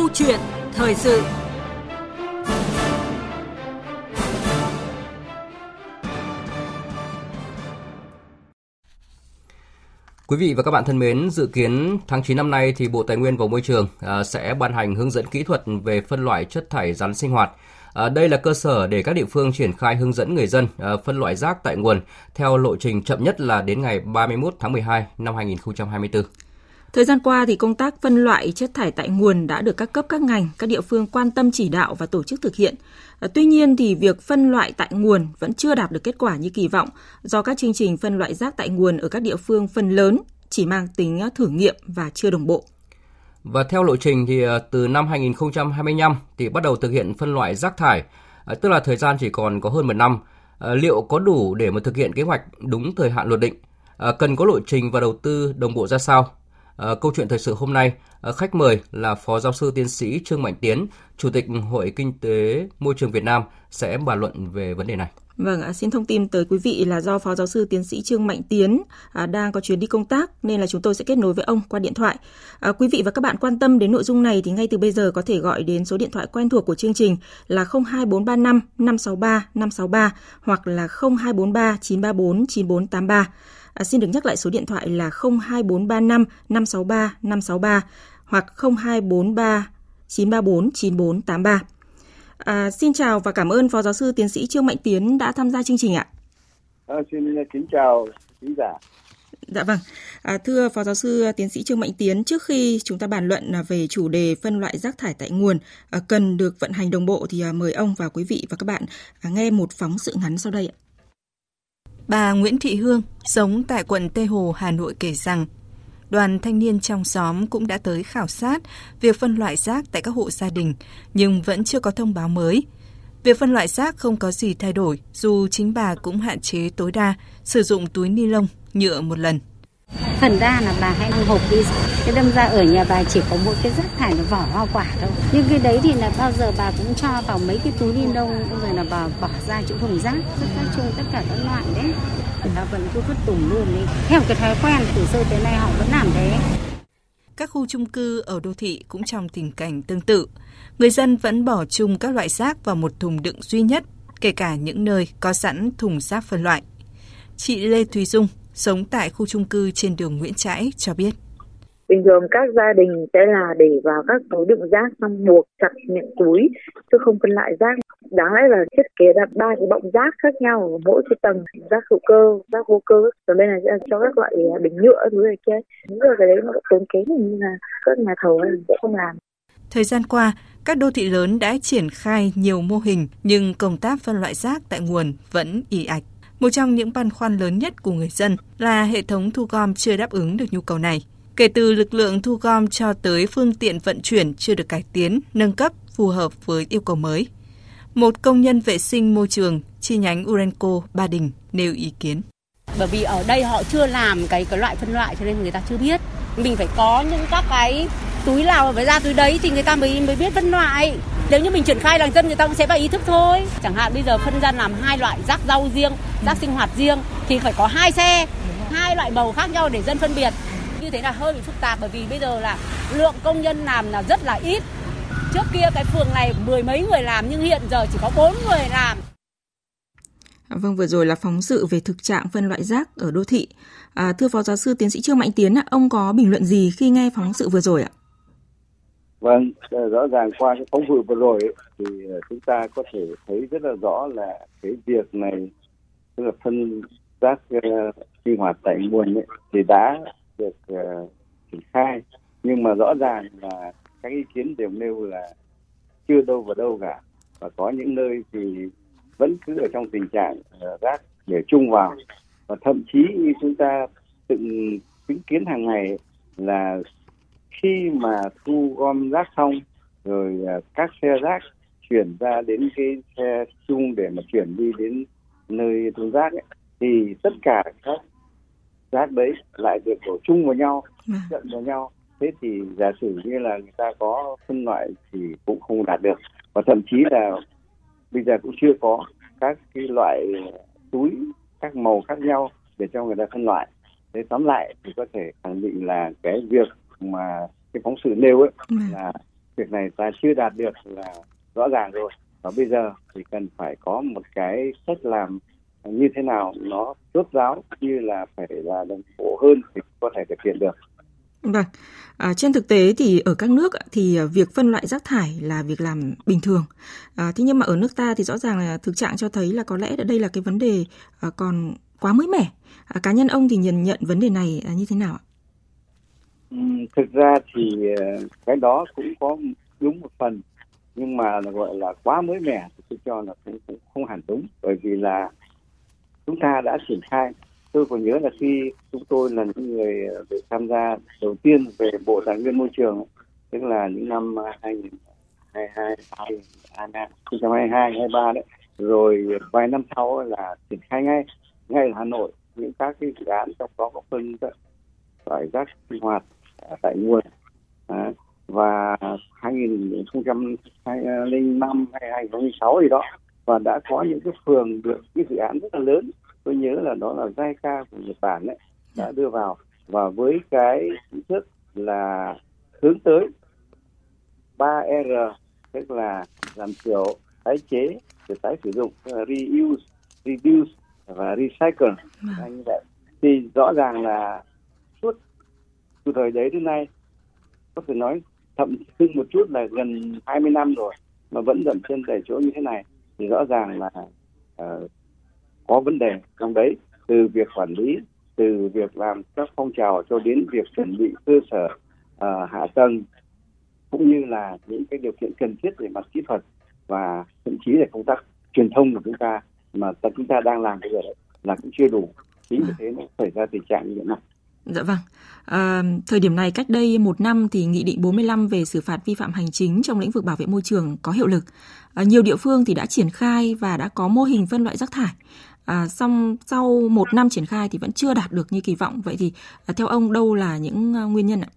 Câu chuyện thời sự Quý vị và các bạn thân mến, dự kiến tháng 9 năm nay thì Bộ Tài nguyên và Môi trường à, sẽ ban hành hướng dẫn kỹ thuật về phân loại chất thải rắn sinh hoạt. À, đây là cơ sở để các địa phương triển khai hướng dẫn người dân à, phân loại rác tại nguồn theo lộ trình chậm nhất là đến ngày 31 tháng 12 năm 2024. Thời gian qua thì công tác phân loại chất thải tại nguồn đã được các cấp các ngành, các địa phương quan tâm chỉ đạo và tổ chức thực hiện. À, tuy nhiên thì việc phân loại tại nguồn vẫn chưa đạt được kết quả như kỳ vọng do các chương trình phân loại rác tại nguồn ở các địa phương phần lớn chỉ mang tính à, thử nghiệm và chưa đồng bộ. Và theo lộ trình thì à, từ năm 2025 thì bắt đầu thực hiện phân loại rác thải, tức là thời gian chỉ còn có hơn một năm. Liệu có đủ để mà thực hiện kế hoạch đúng thời hạn luật định? Cần có lộ trình và đầu tư đồng bộ ra sao? À, câu chuyện thời sự hôm nay, à, khách mời là Phó Giáo sư Tiến sĩ Trương Mạnh Tiến, Chủ tịch Hội Kinh tế Môi trường Việt Nam sẽ bàn luận về vấn đề này. Vâng, xin thông tin tới quý vị là do Phó Giáo sư Tiến sĩ Trương Mạnh Tiến à, đang có chuyến đi công tác nên là chúng tôi sẽ kết nối với ông qua điện thoại. À, quý vị và các bạn quan tâm đến nội dung này thì ngay từ bây giờ có thể gọi đến số điện thoại quen thuộc của chương trình là 02435 563 563 hoặc là 0243 934 9483. À, xin được nhắc lại số điện thoại là 02435 563 563 hoặc 0243 934 9483. À, xin chào và cảm ơn Phó Giáo sư Tiến sĩ Trương Mạnh Tiến đã tham gia chương trình ạ. À, xin kính chào khán giả. Dạ vâng. À, thưa Phó Giáo sư Tiến sĩ Trương Mạnh Tiến, trước khi chúng ta bàn luận về chủ đề phân loại rác thải tại nguồn à, cần được vận hành đồng bộ thì à, mời ông và quý vị và các bạn à, nghe một phóng sự ngắn sau đây ạ. Bà Nguyễn Thị Hương, sống tại quận Tây Hồ, Hà Nội kể rằng, đoàn thanh niên trong xóm cũng đã tới khảo sát việc phân loại rác tại các hộ gia đình, nhưng vẫn chưa có thông báo mới. Việc phân loại rác không có gì thay đổi, dù chính bà cũng hạn chế tối đa sử dụng túi ni lông, nhựa một lần. Phần ra là bà hay hộp đi, cái đâm ra ở nhà bà chỉ có một cái rác thải là vỏ hoa quả đâu. Nhưng cái đấy thì là bao giờ bà cũng cho vào mấy cái túi ni lông rồi là bà bỏ ra chỗ thùng rác. Nói chung tất cả các loại đấy, người ta vẫn cứ vứt tùng luôn đi. Theo cái thói quen từ xưa tới nay họ vẫn làm thế. Các khu chung cư ở đô thị cũng trong tình cảnh tương tự. Người dân vẫn bỏ chung các loại rác vào một thùng đựng duy nhất, kể cả những nơi có sẵn thùng rác phân loại. Chị Lê Thùy Dung, sống tại khu chung cư trên đường Nguyễn Trãi cho biết. Bình thường các gia đình sẽ là để vào các túi đựng rác xong buộc chặt miệng túi chứ không phân loại rác. Đáng lẽ là thiết kế ra ba cái bọng rác khác nhau ở mỗi cái tầng rác hữu cơ, rác vô cơ. Rồi bên này sẽ cho các loại bình nhựa thứ này kia. Những cái đấy nó tốn kém như là các nhà thầu sẽ không làm. Thời gian qua, các đô thị lớn đã triển khai nhiều mô hình nhưng công tác phân loại rác tại nguồn vẫn ì ạch. Một trong những băn khoăn lớn nhất của người dân là hệ thống thu gom chưa đáp ứng được nhu cầu này. Kể từ lực lượng thu gom cho tới phương tiện vận chuyển chưa được cải tiến, nâng cấp phù hợp với yêu cầu mới. Một công nhân vệ sinh môi trường chi nhánh Urenco Ba Đình nêu ý kiến. Bởi vì ở đây họ chưa làm cái cái loại phân loại cho nên người ta chưa biết. Mình phải có những các cái túi nào phải ra túi đấy thì người ta mới mới biết phân loại nếu như mình triển khai lòng dân người ta cũng sẽ có ý thức thôi. Chẳng hạn bây giờ phân ra làm hai loại rác rau riêng rác sinh hoạt riêng thì phải có hai xe hai loại màu khác nhau để dân phân biệt. Như thế là hơi bị phức tạp bởi vì bây giờ là lượng công nhân làm là rất là ít. Trước kia cái phường này mười mấy người làm nhưng hiện giờ chỉ có bốn người làm. Vâng, vừa rồi là phóng sự về thực trạng phân loại rác ở đô thị. À, thưa Phó Giáo sư Tiến sĩ Trương Mạnh Tiến, ông có bình luận gì khi nghe phóng sự vừa rồi ạ? Vâng, ờ, rõ ràng qua cái phóng sự vừa rồi thì ờ, chúng ta có thể thấy rất là rõ là cái việc này tức là phân rác uh, sinh hoạt tại nguồn ấy, thì đã được uh, triển khai. Nhưng mà rõ ràng là các ý kiến đều nêu là chưa đâu vào đâu cả. Và có những nơi thì vẫn cứ ở trong tình trạng uh, rác để chung vào. Và thậm chí như chúng ta từng chứng kiến hàng ngày là khi mà thu gom rác xong rồi à, các xe rác chuyển ra đến cái xe chung để mà chuyển đi đến nơi thu rác ấy, thì tất cả các rác đấy lại được đổ chung vào nhau vâng. trận vào nhau. Thế thì giả sử như là người ta có phân loại thì cũng không đạt được. Và thậm chí là bây giờ cũng chưa có các cái loại túi các màu khác nhau để cho người ta phân loại. Thế tóm lại thì có thể khẳng định là cái việc mà cái phóng sự nêu ấy ừ. là việc này ta chưa đạt được là rõ ràng rồi và bây giờ thì cần phải có một cái cách làm như thế nào nó rốt ráo như là phải là đồng bộ hơn thì có thể thực hiện được Vâng, à, trên thực tế thì ở các nước thì việc phân loại rác thải là việc làm bình thường. À, thế nhưng mà ở nước ta thì rõ ràng là thực trạng cho thấy là có lẽ đây là cái vấn đề à, còn quá mới mẻ. À, cá nhân ông thì nhìn nhận vấn đề này như thế nào ạ? Thực ra thì ờ, cái đó cũng có đúng một phần nhưng mà gọi là quá mới mẻ thì tôi cho là cũng, cũng không hẳn đúng bởi vì là chúng ta đã triển khai. Tôi còn nhớ là khi chúng tôi là những người ờ, được tham gia đầu tiên về bộ tài nguyên môi trường tức là những năm 2022 2022 23 đấy. Rồi vài năm sau là triển khai ngay ngay ở Hà Nội những các cái dự án trong đó có phân loại rác sinh hoạt tại nguồn à, và 2005 hay 2006 gì đó và đã có những cái phường được cái dự án rất là lớn. Tôi nhớ là đó là JICA của Nhật Bản đấy đã đưa vào. Và với cái chính thức là hướng tới 3R tức là giảm thiểu tái chế rồi tái sử dụng reuse reduce và recycle. Anh như vậy thì rõ ràng là suốt từ thời đấy đến nay có thể nói thậm chí một chút là gần 20 năm rồi mà vẫn dậm chân tại chỗ như thế này. Thì rõ ràng là uh, có vấn đề trong đấy từ việc quản lý từ việc làm các phong trào cho đến việc chuẩn bị cơ sở uh, hạ tầng cũng như là những cái điều kiện cần thiết về mặt kỹ thuật và thậm chí là công tác truyền thông của chúng ta mà chúng ta đang làm bây giờ đấy là cũng chưa đủ. Chính vì thế nó xảy ra tình trạng như thế này. Dạ vâng. À, thời điểm này cách đây một năm thì Nghị định 45 về xử phạt vi phạm hành chính trong lĩnh vực bảo vệ môi trường có hiệu lực. À, nhiều địa phương thì đã triển khai và đã có mô hình phân loại rác thải. Ờ, à, xong sau một năm triển khai thì vẫn chưa đạt được như kỳ vọng. Vậy thì à, theo ông đâu là những à, nguyên nhân ạ?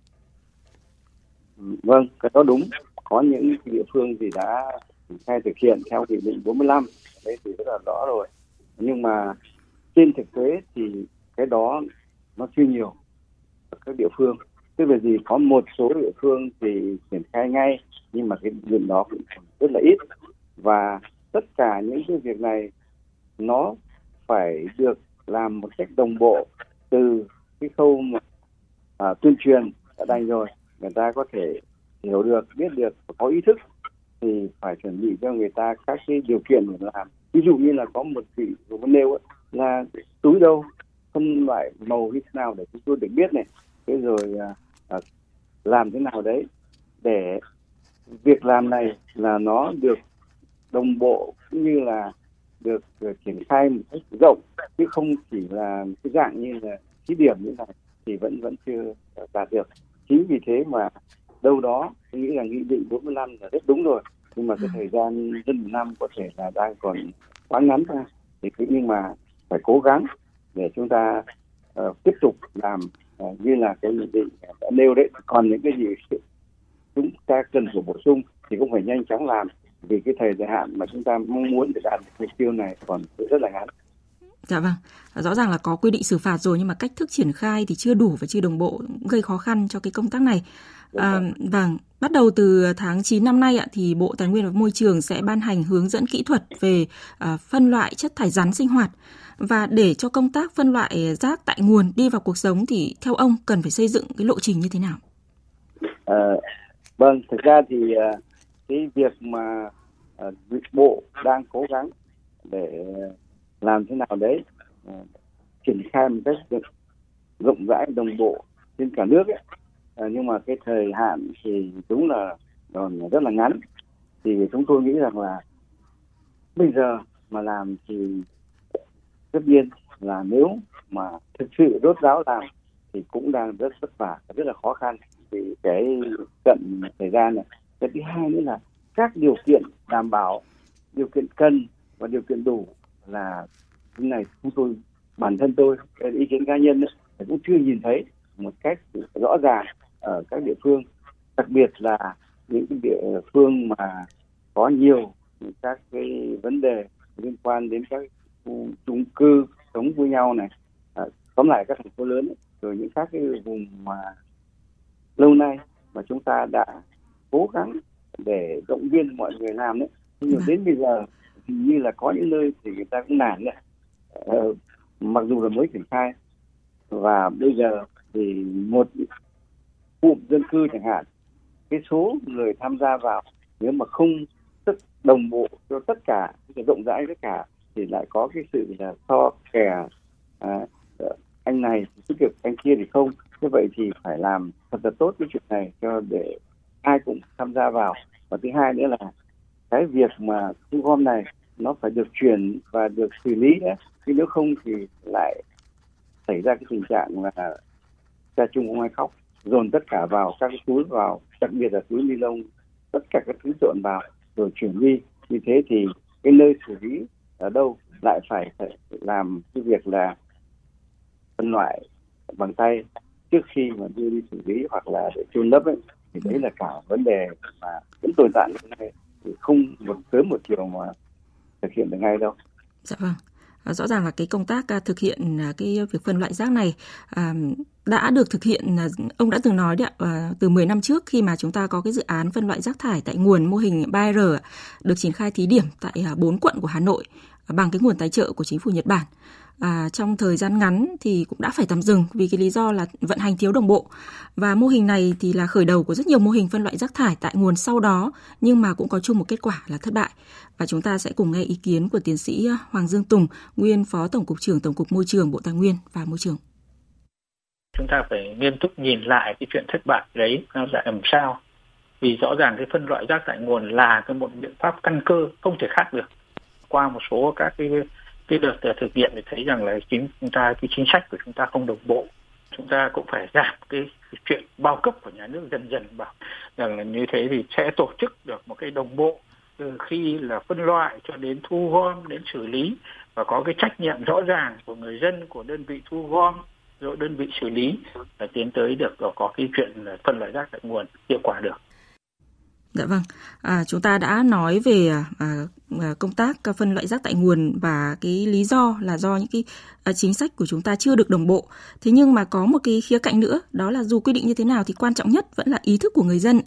Vâng, cái đó đúng. Có những địa phương thì đã triển khai thực hiện theo nghị định 45. Đấy thì rất là rõ rồi. Nhưng mà trên thực tế thì cái đó nó chưa nhiều. Ở các địa phương. Tức là gì? Có một số địa phương thì triển khai ngay nhưng mà cái việc đó cũng rất là ít. Và tất cả những cái việc này nó phải được làm một cách đồng bộ từ cái khâu mà à, tuyên truyền đã đành rồi. Người ta có thể hiểu được biết được có ý thức thì phải chuẩn bị cho người ta các cái điều kiện để làm. Ví dụ như là có một vị vừa nêu ấy, là túi đâu? Phân loại màu như thế nào để chúng tôi được biết này. Thế rồi à, à, làm thế nào đấy để việc làm này là nó được đồng bộ cũng như là được à, triển khai một cách rộng chứ không chỉ là cái dạng như là thí điểm như này thì vẫn vẫn chưa à, đạt được. Chính vì thế mà đâu đó tôi nghĩ là nghị định 45 là rất đúng rồi nhưng mà cái thời gian hơn một năm có thể là đang còn quá ngắn ra thì nhưng mà phải cố gắng để chúng ta uh, tiếp tục làm uh, như là cái nghị định đã nêu đấy còn những cái gì chúng ta cần phải bổ sung thì cũng phải nhanh chóng làm vì cái thời gian hạn mà chúng ta mong muốn để đạt được mục tiêu này còn rất là ngắn. Dạ vâng, rõ ràng là có quy định xử phạt rồi nhưng mà cách thức triển khai thì chưa đủ và chưa đồng bộ gây khó khăn cho cái công tác này. À, vâng, bắt đầu từ tháng 9 năm nay ạ thì Bộ Tài nguyên và Môi trường sẽ ban hành hướng dẫn kỹ thuật về à, phân loại chất thải rắn sinh hoạt. Và để cho công tác phân loại rác tại nguồn đi vào cuộc sống thì theo ông cần phải xây dựng cái lộ trình như thế nào? À, vâng, thực ra thì à, cái việc mà à, bộ đang cố gắng để làm thế nào đấy à, triển khai một cách rộng rãi đồng bộ trên cả nước ấy. Ờ, nhưng mà cái thời hạn thì đúng là còn rất là ngắn. Thì chúng tôi nghĩ rằng là bây giờ mà làm thì tất nhiên là nếu mà thực sự rốt ráo làm thì cũng đang rất vất vả rất là khó khăn vì cái cận thời gian này. Cái thứ hai nữa là các điều kiện đảm bảo điều kiện cần và điều kiện đủ là cái này chúng tôi bản thân tôi ý kiến cá nhân ấy, cũng chưa nhìn thấy một cách rõ ràng ở các địa phương đặc biệt là những cái địa phương mà có nhiều các cái vấn đề liên quan đến các khu chung cư sống với nhau này à, tóm lại các thành phố lớn ấy, rồi những các cái vùng mà lâu nay mà chúng ta đã cố gắng để động viên mọi người làm đấy. Nhưng mà đến bây giờ thì như là có những nơi thì người ta cũng nản đấy. Ờ, mặc dù là mới triển khai và bây giờ thì một cụm dân cư chẳng hạn cái số người tham gia vào nếu mà không tất đồng bộ cho tất cả rộng rãi tất cả thì lại có cái sự là so kè à, ờ, anh này sức nghiệp anh kia thì không. Như vậy thì phải làm thật là tốt cái chuyện này cho để ai cũng tham gia vào. Và thứ hai nữa là cái việc mà thu gom này nó phải được chuyển và được xử lý đấy chứ nếu không thì lại xảy ra cái tình trạng là cha chung không ai khóc dồn tất cả vào các cái túi vào đặc biệt là túi ni lông tất cả các thứ trộn vào rồi chuyển đi như thế thì cái nơi xử lý ở đâu lại phải, phải làm cái việc là phân loại bằng tay trước khi mà đưa đi xử lý hoặc là để chôn lấp ấy thì đấy là cả vấn đề mà vẫn tồn tại hiện nay, thì không một sớm một chiều mà thực hiện được ngay đâu. Dạ vâng. À, rõ ràng là cái công tác à, thực hiện à, cái việc phân loại rác này đã được thực hiện ông đã từng nói đấy ạ từ 10 năm trước khi mà chúng ta có cái dự án phân loại rác thải tại nguồn mô hình 3R được triển khai thí điểm tại bốn quận của Hà Nội bằng cái nguồn tài trợ của chính phủ Nhật Bản à, trong thời gian ngắn thì cũng đã phải tạm dừng vì cái lý do là vận hành thiếu đồng bộ. Và mô hình này thì là khởi đầu của rất nhiều mô hình phân loại rác thải tại nguồn sau đó nhưng mà cũng có chung một kết quả là thất bại. Và chúng ta sẽ cùng nghe ý kiến của tiến sĩ à, Hoàng Dương Tùng nguyên phó tổng cục trưởng tổng cục môi trường Bộ Tài nguyên và Môi trường. Chúng ta phải nghiêm túc nhìn lại cái chuyện thất bại đấy nó là làm sao? Vì rõ ràng cái phân loại rác tại nguồn là cái một biện pháp căn cơ không thể khác được. Qua một số các cái cái đợt ờ, thực hiện thì thấy rằng là chính chúng ta cái chính sách của chúng ta không đồng bộ. Chúng ta cũng phải giảm cái, cái chuyện bao cấp của nhà nước dần dần bảo rằng là như thế thì sẽ tổ chức được một cái đồng bộ từ khi là phân loại cho đến thu gom đến xử lý. Và có cái trách nhiệm rõ ràng của người dân của đơn vị thu gom rồi đơn vị xử lý là tiến tới được ờ, có cái chuyện phân loại rác tại nguồn hiệu quả được. Dạ vâng, à, chúng ta đã nói về à, à công tác à, phân loại rác tại nguồn và cái lý do là do những cái à, chính sách của chúng ta chưa được đồng bộ. Thế nhưng mà có một cái khía cạnh nữa, đó là dù quy định như thế nào thì quan trọng nhất vẫn là ý thức của người dân.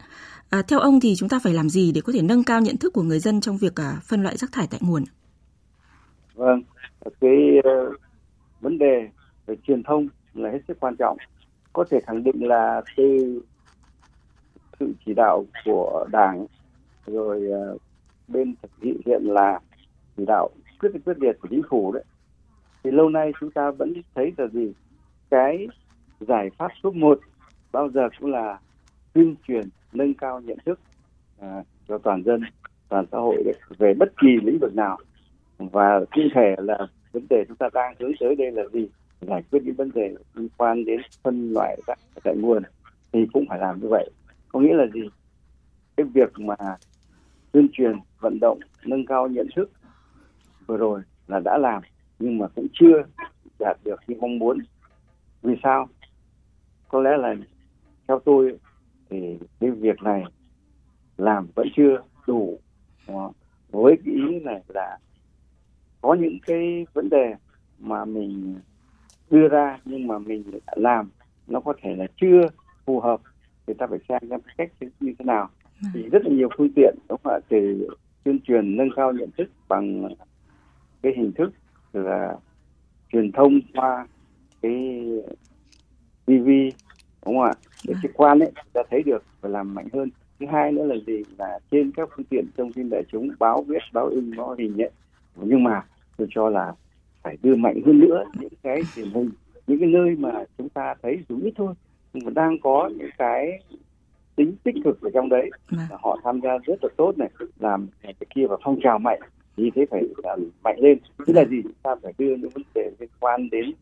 À, theo ông thì chúng ta phải làm gì để có thể nâng cao nhận thức của người dân trong việc à, phân loại rác thải tại nguồn? Vâng, cái uh, vấn đề về truyền thông là hết sức quan trọng. Có thể khẳng định là từ sự chỉ đạo của đảng rồi ờ, bên thực hiện là chỉ đạo quyết định quyết liệt của chính phủ đấy. Thì lâu nay chúng ta vẫn thấy là gì? Cái giải pháp số một bao giờ cũng là tuyên truyền nâng cao nhận thức à, cho toàn dân toàn xã hội đấy, về bất kỳ lĩnh vực nào. Và cụ thể là vấn đề chúng ta đang hướng tới đây là gì? Giải quyết những vấn đề liên quan đến phân loại rác tại nguồn. Thì cũng phải làm như vậy có nghĩa là gì? Cái việc mà tuyên truyền, vận động, nâng cao nhận thức vừa rồi là đã làm, nhưng mà cũng chưa đạt được như mong muốn. Vì sao? Có lẽ là theo tôi thì cái việc này làm vẫn chưa đủ. Với cái ý này là có những cái vấn đề mà mình đưa ra nhưng mà mình làm, nó có thể là chưa phù hợp thì ta phải xem xem cách như thế nào. Vâng. thì rất là nhiều phương tiện đúng không ạ? Từ tuyên truyền nâng cao nhận thức bằng cái hình thức là truyền thông qua cái TV đúng không ạ? Để vâng. trực quan ấy ta thấy được và làm mạnh hơn. Thứ hai nữa là gì? Là trên các phương tiện thông tin đại chúng báo viết báo in báo hình ấy. Nhưng mà tôi cho là phải đưa mạnh hơn nữa những cái truyền hình những cái nơi mà chúng ta thấy dù ít thôi đang có những cái tính tích cực ở trong đấy vâng. họ tham gia rất là tốt này làm cái kia và phong trào mạnh thì thế phải làm mạnh lên tức là gì chúng ta phải đưa những vấn đề liên quan đến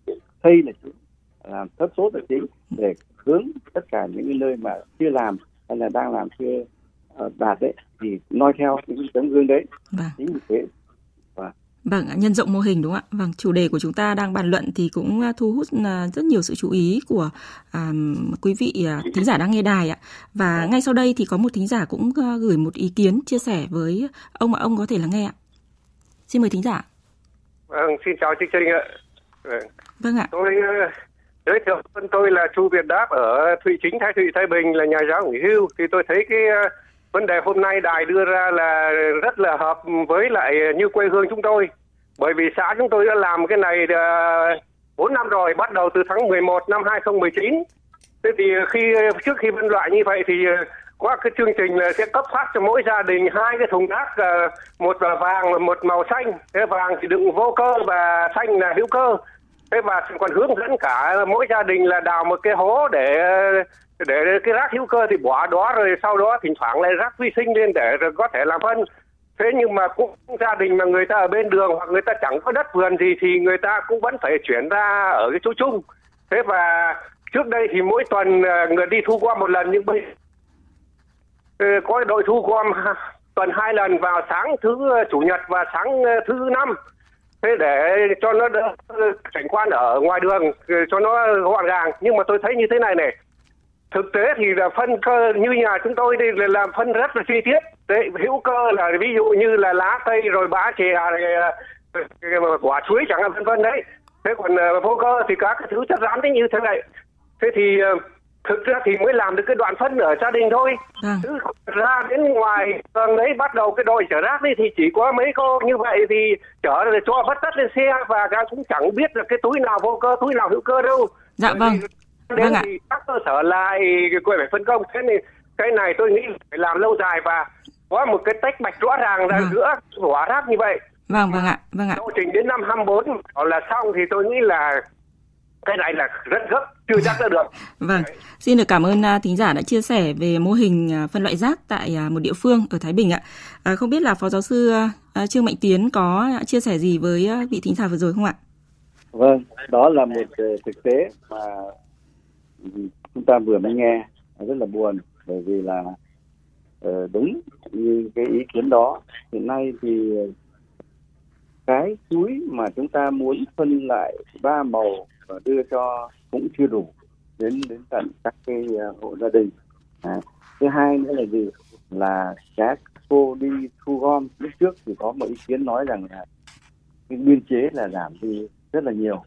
xây là chính làm rất tốt là chính để hướng tất cả những nơi mà chưa làm hay là đang làm chưa uh, đạt đấy thì noi theo những tấm gương đấy vâng. chính vì thế Vâng, nhân rộng mô hình đúng không ạ? Vâng, chủ đề của chúng ta đang bàn luận thì cũng à, thu hút à, rất nhiều sự chú ý của à, quý vị à, thính giả đang nghe đài ạ. Và ngay sau đây thì có một thính giả cũng gửi một ý kiến chia sẻ với ông mà ông có thể lắng nghe ạ. Xin mời thính giả. Vâng, xin chào chương trình ạ. Vâng, vâng ạ. Tôi giới thiệu tôi là Chu Việt Đáp ở Thụy Chính, Thái Thụy, Thái Bình là nhà giáo nghỉ hưu. Thì tôi thấy cái vấn đề hôm nay đài đưa ra là rất là hợp với lại như quê hương chúng tôi. Bởi vì xã chúng tôi đã làm cái này ờ, bốn 4 năm rồi, bắt đầu từ tháng 11 năm 2019 thế thì khi, trước khi phân loại như vậy thì ờ, qua cái chương trình là sẽ cấp phát cho mỗi gia đình hai cái thùng rác ờ, một là vàng và một màu xanh. Cái vàng thì đựng vô cơ và xanh là hữu cơ. Thế và còn hướng dẫn cả mỗi gia đình là đào một cái hố để để cái rác hữu cơ thì bỏ đó, rồi sau đó thỉnh thoảng lại rác vi sinh lên để rồi có thể làm phân thế nhưng mà cũng gia đình mà người ta ở bên đường hoặc người ta chẳng có đất vườn gì thì người ta cũng vẫn phải chuyển ra ở cái chỗ chung. Thế và trước đây thì mỗi tuần à, người đi thu gom một lần, nhưng bây ờ, có đội thu gom tuần hai lần vào sáng thứ chủ nhật và sáng ờ, thứ năm. Thế để cho nó đỡ ờ, cảnh quan ở ngoài đường cho nó gọn gàng. Nhưng mà tôi thấy như thế này này thực tế thì là phân cơ như nhà chúng tôi đây là làm phân rất là chi tiết. Đấy hữu cơ là ví dụ như là lá cây rồi bã chè rồi quả chuối chẳng hạn vân vân đấy. Thế còn vô cơ thì các cái thứ chất rắn thế như thế này. Thế thì thực ra thì mới làm được cái đoạn phân ở gia đình thôi. À. chứ ra đến ngoài tầng đấy bắt đầu cái đội chở rác đi thì chỉ có mấy cô như vậy thì chở rồi cho vất tất lên xe và các cũng chẳng biết là cái túi nào vô cơ túi nào hữu cơ đâu. Dạ vâng đến vâng thì các cơ sở lại quay phải phân công. Thế này cái này tôi nghĩ phải làm lâu dài và có một cái tách bạch rõ ràng ra vâng. giữa vỏ rác như vậy. Vâng vâng ạ vâng ạ. Lộ trình đến năm 24 là xong thì tôi nghĩ là cái này là rất gấp chưa chắc đã được. Vâng. Xin được cảm ơn thính giả đã chia sẻ về mô hình phân loại rác tại một địa phương ở Thái Bình ạ. À, không biết là phó giáo sư Trương Mạnh Tiến có chia sẻ gì với vị thính giả vừa rồi không ạ? Vâng đó là một thực tế mà chúng ta vừa mới nghe rất là buồn bởi vì là ờ, đúng như cái ý kiến đó hiện nay thì cái túi mà chúng ta muốn phân lại ba màu và đưa cho cũng chưa đủ đến đến tận các cái ờ, hộ gia đình. À, thứ hai nữa là gì? Là các cô đi thu gom. Lúc trước thì có một ý kiến nói rằng là cái biên chế là giảm đi rất là nhiều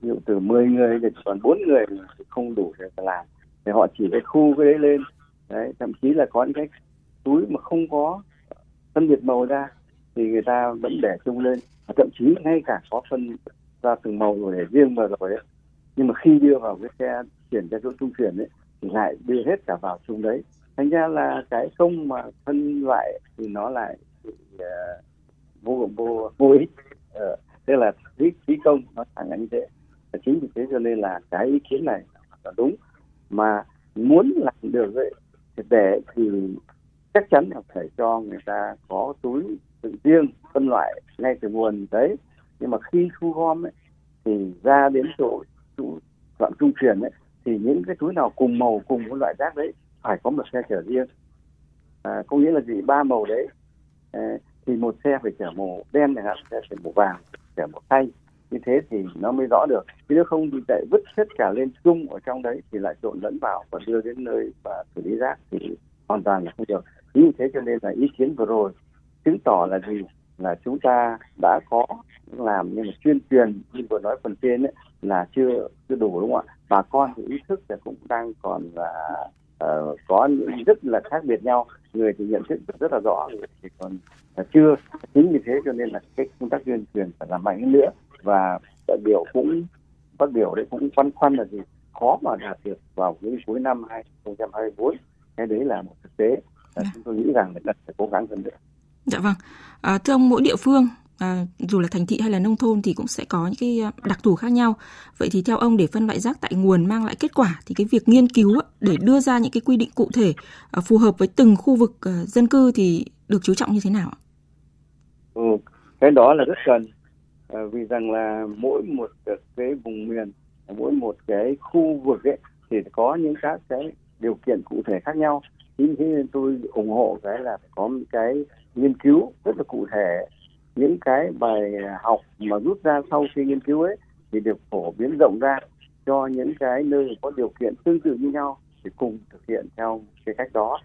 ví dụ từ 10 người thì còn 4 người thì không đủ để làm. Thì họ chỉ cái khu cái đấy lên. Đấy thậm chí là có những cái túi mà không có phân biệt màu ra thì người ta vẫn để chung lên. Và thậm chí ngay cả có phân ra từng màu rồi để riêng vào rồi đấy nhưng mà khi đưa vào cái xe chuyển ra chỗ trung chuyển ấy thì lại đưa hết cả vào chung đấy. Thành ra là cái công mà phân loại thì nó lại uh, vô vô vô ích. Uh, tức là phí phí công nó thẳng là như thế chính vì thế cho nên là cái ý kiến này là đúng. Mà muốn làm được vậy để thì chắc chắn là phải cho người ta có túi tự riêng phân loại ngay từ nguồn đấy. Nhưng mà khi thu gom ấy, thì ra đến chỗ chỗ đoạn trung truyền ấy thì những cái túi nào cùng màu cùng cái loại rác đấy phải có một xe chở riêng. À, có nghĩa là gì? Ba màu đấy à, thì một xe phải chở màu đen này hạn xe chở màu vàng chở màu xanh như thế thì nó mới rõ được. Chứ nếu không thì lại vứt hết cả lên chung ở trong đấy thì lại trộn lẫn vào và đưa đến nơi và xử lý rác thì hoàn toàn là không được. Như thế cho nên là ý kiến vừa rồi chứng tỏ là gì? Là chúng ta đã có làm nhưng mà tuyên truyền như vừa nói phần trên ấy, là chưa chưa đủ đúng không ạ? Bà con thì ý thức là cũng đang còn là uh, có những rất là khác biệt nhau. Người thì nhận thức rất là rõ người thì còn là chưa. Chính vì thế cho nên là cái công tác tuyên truyền phải làm mạnh hơn nữa và đại biểu cũng phát biểu đấy cũng quan khoăn là gì khó mà đạt được vào cái cuối năm 2024 cái đấy là một thực tế là chúng tôi nghĩ rằng là phải cố gắng hơn nữa. Dạ vâng. À, thưa ông mỗi địa phương à, dù là thành thị hay là nông thôn thì cũng sẽ có những cái đặc thù khác nhau. Vậy thì theo ông để phân loại rác tại nguồn mang lại kết quả thì cái việc nghiên cứu để đưa ra những cái quy định cụ thể à, phù hợp với từng khu vực à, dân cư thì được chú trọng như thế nào ạ? Ừ, cái đó là rất cần à, vì rằng là mỗi một cái vùng miền mỗi một cái khu vực ấy thì có những các cái điều kiện cụ thể khác nhau. Chính thế nên tôi ủng hộ cái là có một cái nghiên cứu rất là cụ thể. Những cái bài học mà rút ra sau khi nghiên cứu ấy thì được phổ biến rộng ra cho những cái nơi có điều kiện tương tự như nhau để cùng thực hiện theo cái cách đó.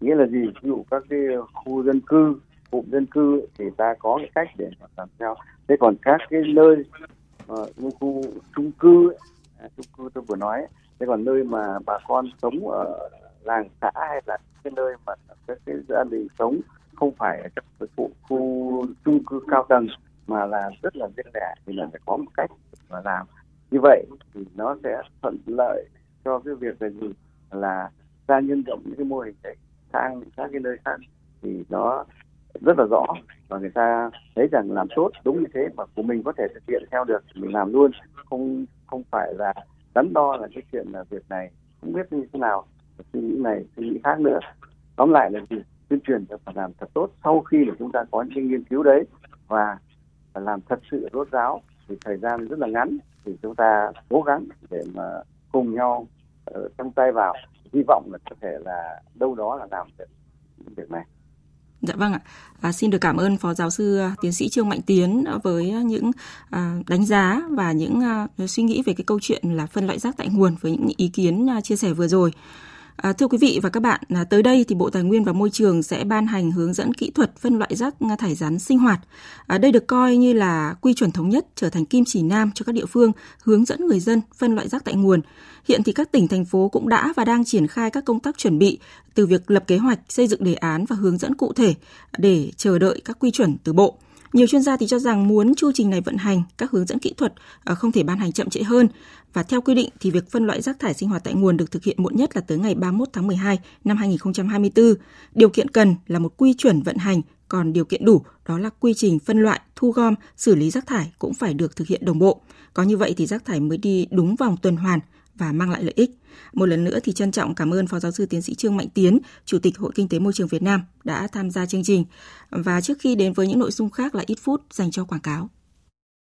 Nghĩa là gì? Ví dụ các cái khu dân cư cụm dân cư thì ta có cái cách để làm theo. Thế còn các cái nơi uh, khu chung cư ấy, à, chung cư tôi vừa nói thế còn nơi mà bà con sống ở làng xã hay là cái nơi mà các cái gia đình sống không phải ở trong cái khu, khu chung cư cao tầng mà là rất là riêng lẻ thì là phải có một cách mà làm. Như vậy thì nó sẽ thuận lợi cho cái việc là gì? Là ra nhân rộng những cái mô hình đấy sang các cái nơi khác thì nó rất là rõ và người ta thấy rằng làm tốt đúng như thế mà của mình có thể thực hiện theo được thì mình làm luôn. Không không phải là đắn đo là cái chuyện là việc này không biết như thế nào suy nghĩ này suy nghĩ khác nữa. Tóm lại là gì? Tuyên truyền phải làm thật tốt sau khi là chúng ta có những nghiên cứu đấy và làm thật sự rốt ráo. Thì thời gian rất là ngắn thì chúng ta cố gắng để mà cùng nhau uh, trong tay vào. Hy vọng là có thể là đâu đó là làm được việc này. Dạ vâng ạ. À, xin được cảm ơn Phó Giáo sư à, Tiến sĩ Trương Mạnh Tiến à, với à, những à, đánh giá và những à, suy nghĩ về cái câu chuyện là phân loại rác tại nguồn với những ý kiến à, chia sẻ vừa rồi. À, thưa quý vị và các bạn, à, tới đây thì Bộ Tài nguyên và Môi trường sẽ ban hành hướng dẫn kỹ thuật phân loại rác thải rắn sinh hoạt. À, đây được coi như là quy chuẩn thống nhất trở thành kim chỉ nam cho các địa phương hướng dẫn người dân phân loại rác tại nguồn. Hiện thì các tỉnh thành phố cũng đã và đang triển khai các công tác chuẩn bị từ việc lập kế hoạch, xây dựng đề án và hướng dẫn cụ thể để chờ đợi các quy chuẩn từ Bộ. Nhiều chuyên gia thì cho rằng muốn chu trình này vận hành, các hướng dẫn kỹ thuật ờ, không thể ban hành chậm trễ hơn. Và theo quy định thì việc phân loại rác thải sinh hoạt tại nguồn được thực hiện muộn nhất là tới ngày 31 tháng 12 năm 2024. Điều kiện cần là một quy chuẩn vận hành, còn điều kiện đủ đó là quy trình phân loại, thu gom, xử lý rác thải cũng phải được thực hiện đồng bộ. Có như vậy thì rác thải mới đi đúng vòng tuần hoàn và mang lại lợi ích. Một lần nữa thì trân trọng cảm ơn Phó Giáo sư Tiến sĩ Trương Mạnh Tiến, Chủ tịch Hội Kinh tế Môi trường Việt Nam đã tham gia chương trình. Và trước khi đến với những nội dung khác là ít phút dành cho quảng cáo.